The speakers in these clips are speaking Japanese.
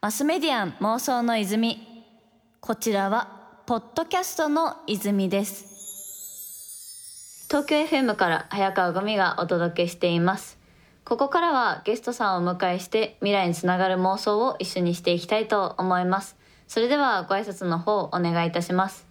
マスメディアン妄想の泉こちらはポッドキャストの泉です東京 FM から早川ゴミがお届けしていますここからはゲストさんをお迎えして未来につながる妄想を一緒にしていきたいと思いますそれではご挨拶の方お願いいたします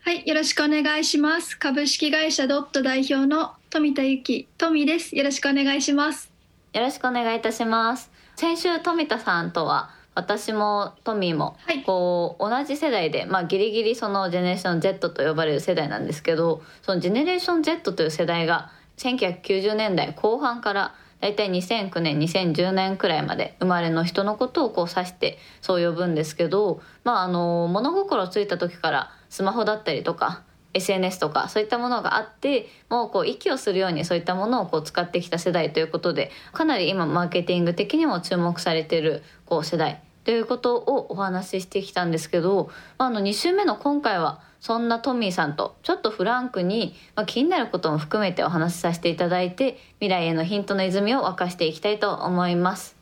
はい、よろしくお願いします。株式会社ドット代表の富田由紀、富です。よろしくお願いします。よろしくお願いいたします先週富田さんとは私もトミーもはい。こう同じ世代で、まあ、ギリギリそのジェネレーション Z と呼ばれる世代なんですけどそのジェネレーション Z という世代が1990年代後半から大体2009年2010年くらいまで生まれの人のことをこう指してそう呼ぶんですけど、まあ、あの物心ついた時からスマホだったりとか SNS とかそういったものがあってもうこう息をするようにそういったものをこう使ってきた世代ということでかなり今マーケティング的にも注目されてるこう世代ということをお話ししてきたんですけどあの2週目の今回はそんなトミーさんとちょっとフランクに、まあ、気になることも含めてお話しさせていただいて未来へのヒントの泉を沸かしていきたいと思います。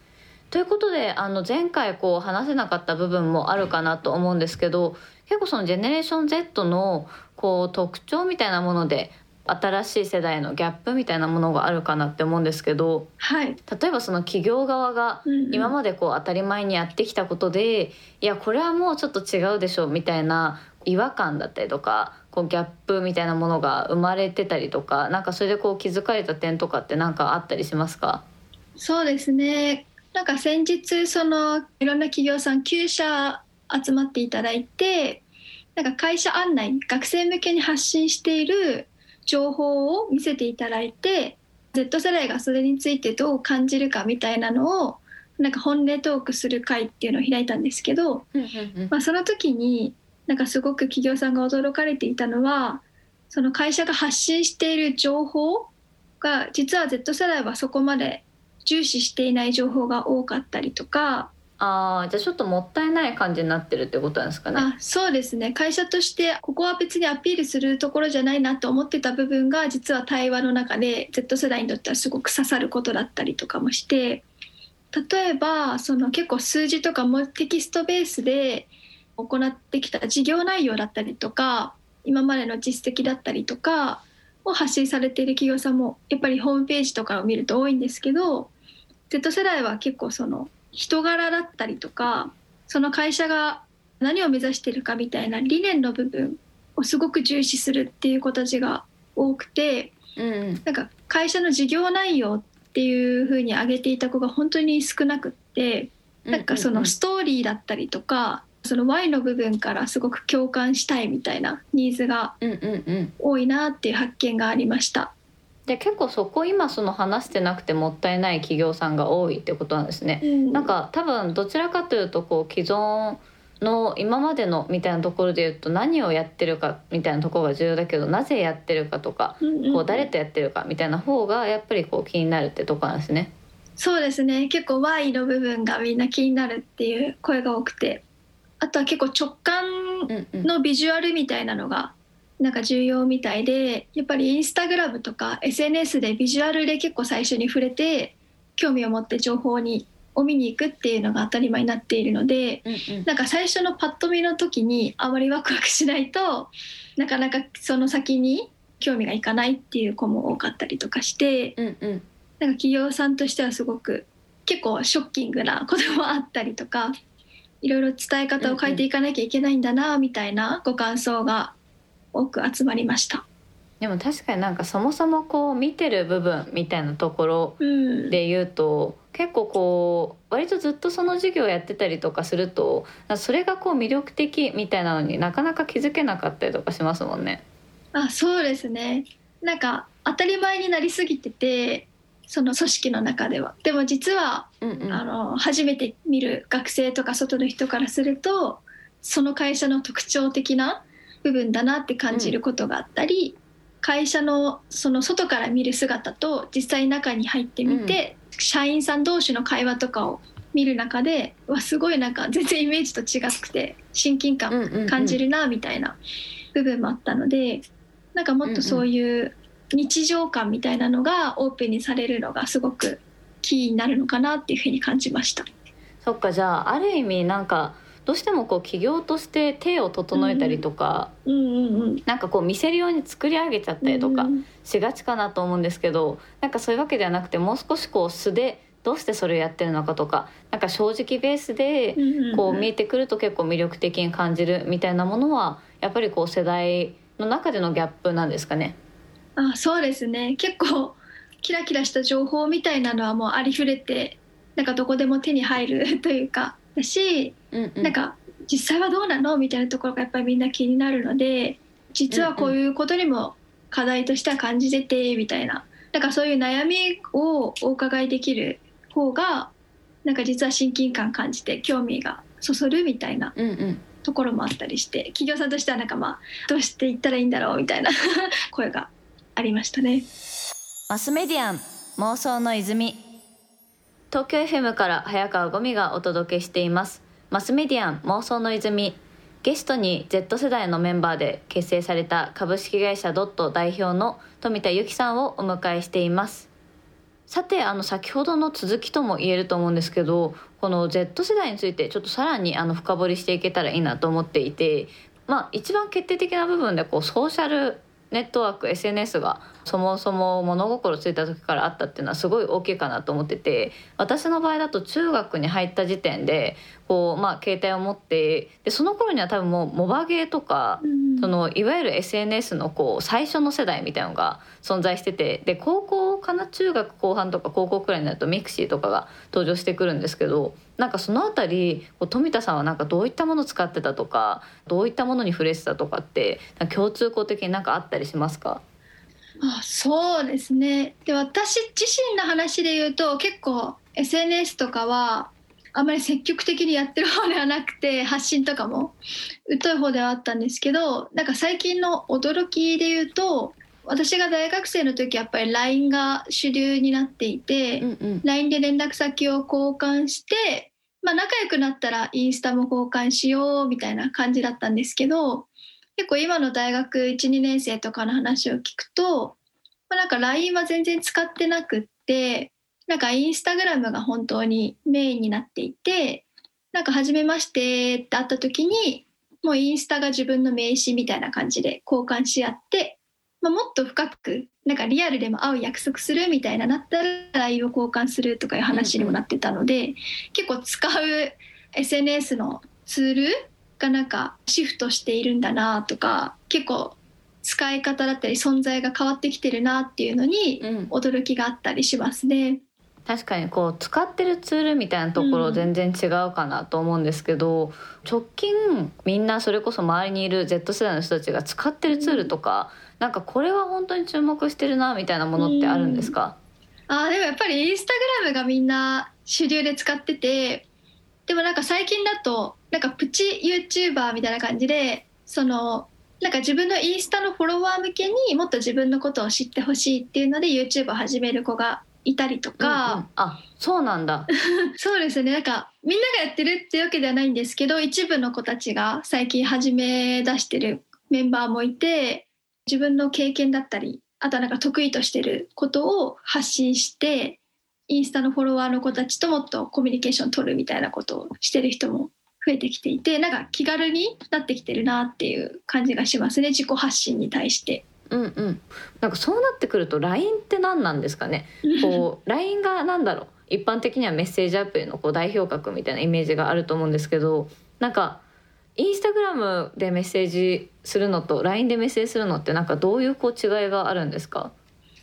ということであの前回こう話せなかった部分もあるかなと思うんですけど結構そのジェネレーション Z のこう特徴みたいなもので新しい世代のギャップみたいなものがあるかなって思うんですけどはい、例えばその企業側がうん。うん今までこう当たり前にやってきたことでいやこれはもうちょっと違うでしょみたいな違和感だったりとかこうギャップみたいなものが生まれてたりとかなんかそれでこう気づかれた点とかって何かあったりしますか？そうですね。なんか先日そのいろんな企業さん9社集まっていただいて、なんか会社案内、学生向けに発信している情報を見せていただいて、Z 世代がそれについてどう感じるかみたいなのをなんか本音トークする会っていうのを開いたんですけど、まあ、その時になんかすごく企業さんが驚かれていたのはその会社が発信している情報が実は Z 世代はそこまで重視していない情報が多かったりとかああじゃあちょっともったいない感じになってるってことなんですかね。あそうですね会社としてここは別にアピールするところじゃないなと思ってた部分が実は対話の中で Z 世代にとってはすごく刺さることだったりとかもして例えばその結構数字とかもテキストベースで行ってきた事業内容だったりとか今までの実績だったりとかを発信されている企業さんもやっぱりホームページとかを見ると多いんですけど Z 世代は結構その人柄だったりとかその会社が何を目指しているかみたいな理念の部分をすごく重視するっていう子たちが多くてうん。うんなんか会社の事業内容っていう風に挙げていた子が本当に少なくってなんかそのストーリーだったりとかその Y の部分からすごく共感したいみたいなニーズが多いなっていう発見がありました。で結構そこ今その話してなくてもったいない企業さんが多いってことなんですね。なんか多分どちらかというとこう既存の今までのみたいなところで言うと何をやってるかみたいなところが重要だけどなぜやってるかとかこう誰とやってるかみたいな方がやっぱりこう気になるってとこなんですね。そうですね。結構 Y の部分がみんな気になるっていう声が多くて。あとは結構直感のビジュアルみたいなのがなんか重要みたいでやっぱりインスタグラムとか SNS でビジュアルで結構最初に触れて興味を持って情報にを見に行くっていうのが当たり前になっているのでうんうん。なんか最初のパッと見の時にあまりワクワクしないとなかなかその先に興味がいかないっていう子も多かったりとかしてうんうん。なんか企業さんとしてはすごく結構ショッキングなこともあったりとかいろいろ伝え方を変えていかなきゃいけないんだなみたいなご感想が多く集まりました。でも確かになんかそもそもこう見てる部分みたいなところうん、で言うと結構こう割とずっとその授業やってたりとかするとそれがこう魅力的みたいなのになかなか気づけなかったりとかしますもんね。あそうですねなんか当たり前になりすぎててその組織の中ではでも実はうんうんあの初めて見る学生とか外の人からするとその会社の特徴的な部分だなって感じることがあったり、会社のその外から見る姿と実際中に入ってみて、社員さん同士の会話とかを見る中でわすごいなんか全然イメージと違くて親近感感じるなみたいな部分もあったので、なんかもっとそういう日常感みたいなのがオープンにされるのがすごくキーになるのかなっていうふうに感じました。そっかじゃあある意味なんかどうしてもこう企業として手を整えたりとか、うんうんうん。なんかこう見せるように作り上げちゃったりとかうんしがちかなと思うんですけどなんかそういうわけではなくてもう少しこう素でどうしてそれをやってるのかとかなんか正直ベースでこう見えてくると結構魅力的に感じるみたいなものはやっぱりこう世代の中でのギャップなんですかね。あそうですね。結構キラキラした情報みたいなのはもうありふれてなんかどこでも手に入るというかだし、うんうん。なんか実際はどうなのみたいなところがやっぱりみんな気になるので実はこういうことにも課題としては感じててみたいな。なんかそういう悩みをお伺いできる方がなんか実は親近感感じて興味がそそるみたいなうんうん。ところもあったりして企業さんとしてはなんかまあどうしていったらいいんだろうみたいな 声がありましたね。マスメディアン妄想の泉東京 FM から早川ゴミがお届けしています。マスメディアン妄想の泉。ゲストに Z 世代のメンバーで結成された株式会社ドット代表の富田由紀さんをお迎えしています。さてあの先ほどの続きとも言えると思うんですけどこの Z 世代についてちょっとさらにあの深掘りしていけたらいいなと思っていてまあ一番決定的な部分でこうソーシャルネットワーク SNS がそもそも物心ついた時からあったっていうのはすごい大きいかなと思ってて私の場合だと中学に入った時点でこう、まあ、携帯を持ってでその頃には多分もうモバゲーとかそのいわゆる SNS のこう最初の世代みたいなのが存在しててで高校かな中学後半とか高校くらいになるとミクシーとかが登場してくるんですけどなんかそのあたり富田さんはなんかどういったものを使ってたとかどういったものに触れてたとかって共通項的になんかあったりしますか？あそうですね。で私自身の話で言うと結構 SNS とかはあんまり積極的にやってる方ではなくて発信とかも疎い方ではあったんですけどなんか最近の驚きで言うと私が大学生の時やっぱり LINE が主流になっていて、うんうん。LINE で連絡先を交換して、まあ、仲良くなったらインスタも交換しようみたいな感じだったんですけど結構今の大学12年生とかの話を聞くと、まあ、なんか LINE は全然使ってなくってなんかインスタグラムが本当にメインになっていてなんか「初めまして」って会った時にもうインスタが自分の名刺みたいな感じで交換し合って、まあ、もっと深くなんかリアルでも会う約束するみたいななったら LINE を交換するとかいう話にもなってたので、結構使う SNS のツールがなんかシフトしているんだなとか結構使い方だったり存在が変わってきてるなっていうのにうん。驚きがあったりしますね。確かにこう使ってるツールみたいなところ全然違うかなと思うんですけど、直近みんなそれこそ周りにいる Z 世代の人たちが使ってるツールとか、なんかこれは本当に注目してるなみたいなものってあるんですか、あーでもやっぱりインスタグラムがみんな主流で使っててでもなんか最近だとなんかプチ YouTuber みたいな感じでそのなんか自分のインスタのフォロワー向けにもっと自分のことを知ってほしいっていうので YouTube を始める子がいたりとか、うんうん。あそうなんだ。そうですね。なんかみんながやってるっていうわけではないんですけど一部の子たちが最近始め出してるメンバーもいて自分の経験だったりあとはなんか得意としてることを発信してインスタのフォロワーの子たちともっとコミュニケーション取るみたいなことをしてる人も増えてきていてなんか気軽になってきてるなっていう感じがしますね自己発信に対して。うんうん。なんかそうなってくると LINE って何なんですかね？こう LINE がなんだろう？一般的にはメッセージアプリのこう代表格みたいなイメージがあると思うんですけどなんかインスタグラムでメッセージするのと LINE でメッセージするのってなんかどういうこう違いがあるんですか？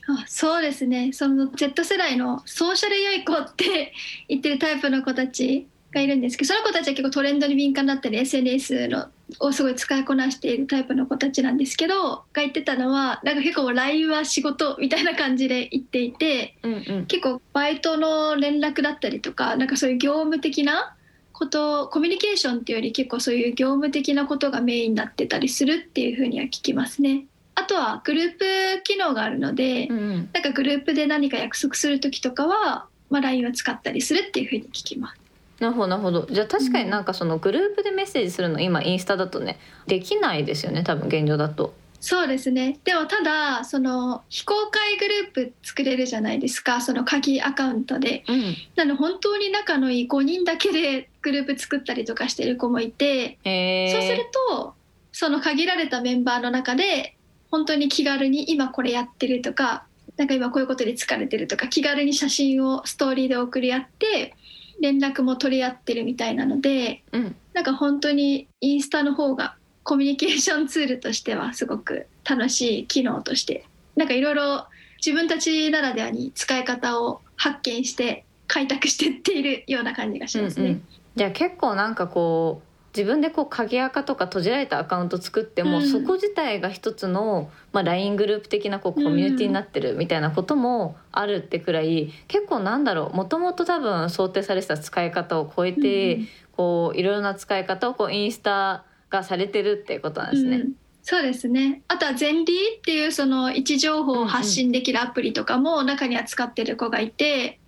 あそうですねその Z 世代のソーシャル良い子って言ってるタイプの子たちがいるんですけどその子たちは結構トレンドに敏感だったり SNS のをすごい使いこなしているタイプの子たちなんですけどが言ってたのはなんか結構 LINE は仕事みたいな感じで言っていてうんうん結構バイトの連絡だったりとかなんかそういう業務的なことコミュニケーションっていうより結構そういう業務的なことがメインになってたりするっていうふうには聞きますね。あとはグループ機能があるので、うんうん。なんかグループで何か約束する時とかは、まあ、LINE を使ったりするっていうふうに聞きます。なるほどなるほど。じゃあ確かになんかそのグループでメッセージするの今インスタだとねできないですよね多分現状だと。そうですね。でもただその非公開グループ作れるじゃないですか。その鍵アカウントで。うん。なので本当に仲のいい5人だけでグループ作ったりとかしてる子もいて。へそうするとその限られたメンバーの中で本当に気軽に今これやってるとかなんか今こういうことで疲れてるとか気軽に写真をストーリーで送り合って連絡も取り合ってるみたいなのでうんなんか本当にインスタの方がコミュニケーションツールとしてはすごく楽しい機能としてなんかいろいろ自分たちならではに使い方を発見して開拓していっているような感じがしますね。うんうんじゃあ結構なんかこう自分でこう鍵アカとか閉じられたアカウント作っても、うん。そこ自体が一つの、まあ、LINE グループ的なこうコミュニティになってるみたいなこともあるってくらい結構なんだろうもともと多分想定されてた使い方を超えて、うん。こういろいろな使い方をこうインスタがされてるっていうことなんですね。うん。そうですね。あとはゼンリーっていうその位置情報を発信できるアプリとかも中には使ってる子がいて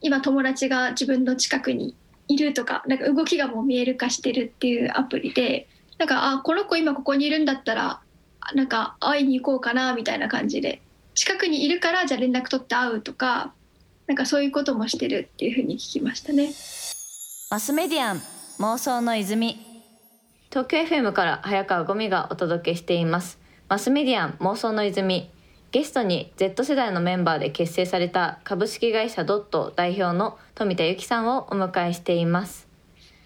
今友達が自分の近くにいるとかなんか動きがもう見える化してるっていうアプリでなんかあこの子今ここにいるんだったらあなんか会いに行こうかなみたいな感じで近くにいるからじゃあ連絡取って会うとかなんかそういうこともしてるっていうふうに聞きましたね。マスメディアン妄想の泉。東京 FM から早川ゴミがお届けしています。マスメディアン妄想の泉ゲストに Z 世代のメンバーで結成された株式会社ドット代表の富田由紀さんをお迎えしています。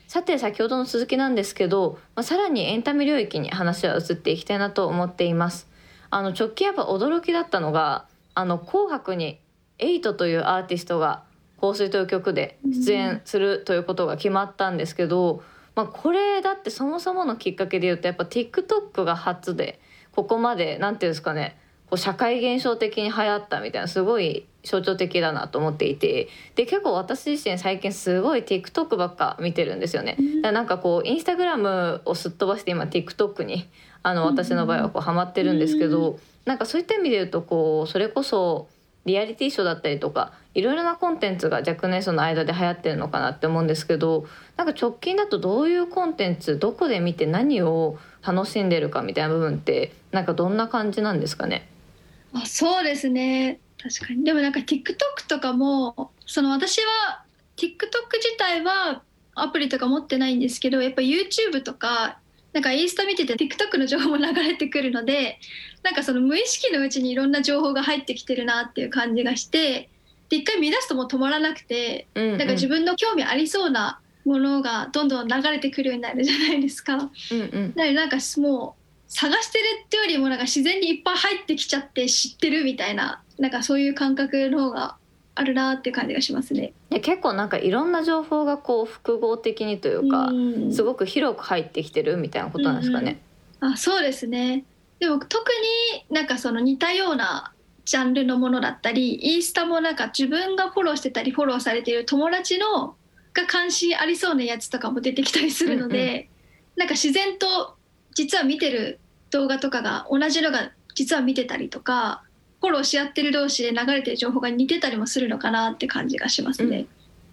さて先ほどの続きなんですけど、まあ、さらにエンタメ領域に話は移っていきたいなと思っています。あの直近やっぱ驚きだったのがあの紅白にエイトというアーティストが香水という曲で出演するということが決まったんですけど、まあ、これだってそもそものきっかけで言うとやっぱ TikTok が初でここまでなんていうんですかねこう社会現象的に流行ったみたいなすごい象徴的だなと思っていて。で結構私自身最近すごい TikTok ばっか見てるんですよね。だなんかこうインスタグラムをすっ飛ばして今 TikTok にあの私の場合はこうハマってるんですけどなんかそういった意味で言うとこうそれこそリアリティショーだったりとかいろいろなコンテンツが若年層の間で流行ってるのかなって思うんですけどなんか直近だとどういうコンテンツどこで見て何を楽しんでるかみたいな部分ってなんかどんな感じなんですかね？あそうですね。確かに。でもなんか TikTok とかもその私は TikTok 自体はアプリとか持ってないんですけどやっぱ YouTube とかなんかインスタ見てて TikTok の情報も流れてくるのでなんかその無意識のうちにいろんな情報が入ってきてるなっていう感じがしてで一回見出すともう止まらなくてうんうん。なんか自分の興味ありそうなものがどんどん流れてくるようになるじゃないですか。うんうん。なのでなんかもう探してるってよりもなんか自然にいっぱい入ってきちゃって知ってるみたいななんかそういう感覚の方があるなっていう感じがしますね。で結構なんかいろんな情報がこう複合的にというか、うんすごく広く入ってきてるみたいなことなんですかね。あそうですねでも特になんかその似たようなジャンルのものだったりインスタもなんか自分がフォローしてたりフォローされている友達のが関心ありそうなやつとかも出てきたりするので、うんなんか自然と実は見てる動画とかが同じのが実は見てたりとかフォローし合ってる同士で流れてる情報が似てたりもするのかなって感じがしますね。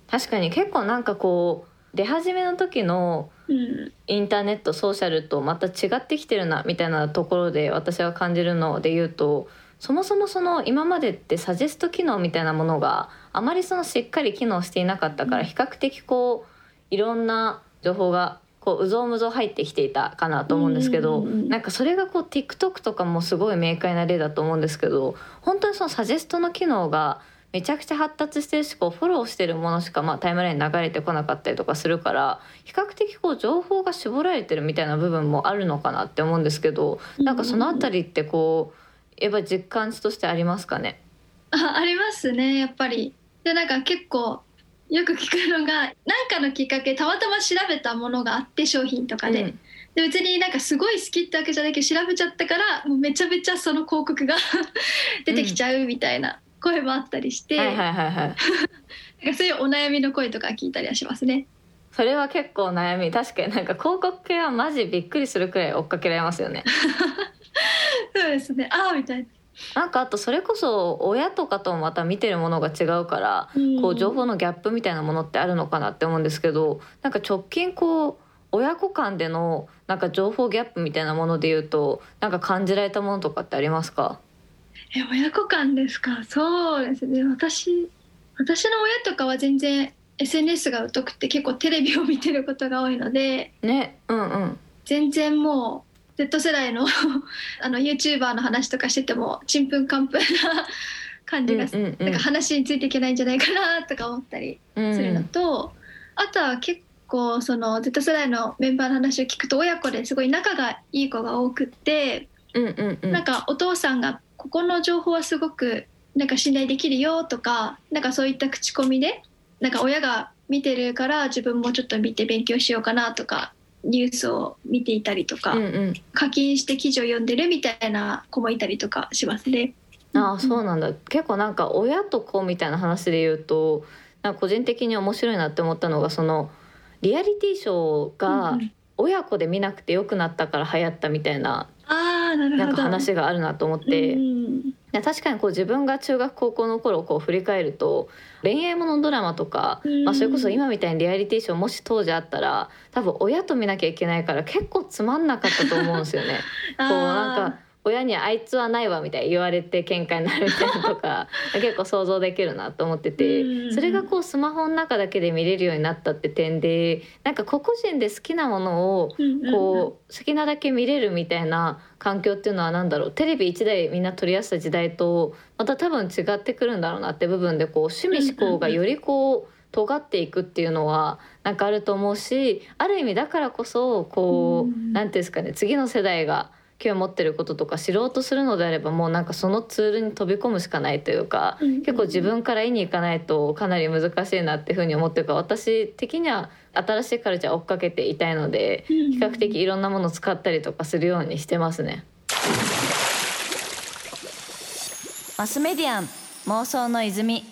確かに結構なんかこう出始めの時のうん、インターネットソーシャルとまた違ってきてるなみたいなところで私は感じるので言うとそもそもその今までってサジェスト機能みたいなものがあまりそのしっかり機能していなかったからうん。比較的こういろんな情報がこううぞうむぞう入ってきていたかなと思うんですけどなんかそれがこう TikTok とかもすごい明快な例だと思うんですけど本当にそのサジェストの機能がめちゃくちゃ発達してるしこうフォローしてるものしかまあタイムラインに流れてこなかったりとかするから比較的こう情報が絞られてるみたいな部分もあるのかなって思うんですけどなんかそのあたりってこうやっぱ実感値としてありますかね？あありますねやっぱり。でなんか結構よく聞くのが何かのきっかけたまたま調べたものがあって商品とかで,、うん。で別になんかすごい好きってわけじゃないけど調べちゃったからもうめちゃめちゃその広告が 出てきちゃうみたいな声もあったりして、はいはいはいはい。なんかそういうお悩みの声とか聞いたりはしますね。それは結構悩み。確かになんか広告系はマジびっくりするくらい追っかけられますよね。そうですね。ああみたいな。なんかあとそれこそ親とかともまた見てるものが違うからこう情報のギャップみたいなものってあるのかなって思うんですけどなんか直近こう親子間でのなんか情報ギャップみたいなもので言うとなんか感じられたものとかってありますか？え親子間ですか？そうですね。私私の親とかは全然 SNS が疎くて結構テレビを見てることが多いのでねうんうん。全然もう Z 世代の あの YouTuber の話とかしててもちんぷんかんぷんな感じが、うんうんうん。なんか話についていけないんじゃないかなとか思ったりうん。するのと、あとは結構その Z 世代のメンバーの話を聞くと親子ですごい仲がいい子が多くって、うんうんうん。なんかお父さんがここの情報はすごくなんか信頼できるよとかなんかそういった口コミでなんか親が見てるから自分もちょっと見て勉強しようかなとかニュースを見ていたりとか、うんうん。課金して記事を読んでるみたいな子もいたりとかしますね。ああそうなんだ。結構なんか親と子みたいな話で言うとなんか個人的に面白いなって思ったのがそのリアリティショーが親子で見なくてよくなったから流行ったみたいなああなる。なんか話があるなと思って、うんいや確かにこう自分が中学高校の頃をこう振り返ると恋愛ものドラマとか、うんまあ、それこそ今みたいにリアリティショーもし当時あったら多分親と見なきゃいけないから結構つまんなかったと思うんですよね。こうなんか親に「あいつはないわ」みたいに言われて喧嘩になるみたいなのとか 結構想像できるなと思っててうんそれがこうスマホの中だけで見れるようになったって点でなんか個々人で好きなものをこう好きなだけ見れるみたいな環境っていうのは何だろう。テレビ1台みんな取りやすた時代とまた多分違ってくるんだろうなって部分でこう趣味思考がよりこう尖っていくっていうのはなんかあると思うしある意味だからこそこううん何ていうんですかね次の世代が興味を持ってることとか知ろうとするのであればもうなんかそのツールに飛び込むしかないというかうんうん結構自分から言いに行かないとかなり難しいなっていうふうに思ってるから私的には新しいカルチャー追っかけていたいのでうん比較的いろんなものを使ったりとかするようにしてますね。マスメディアン妄想の泉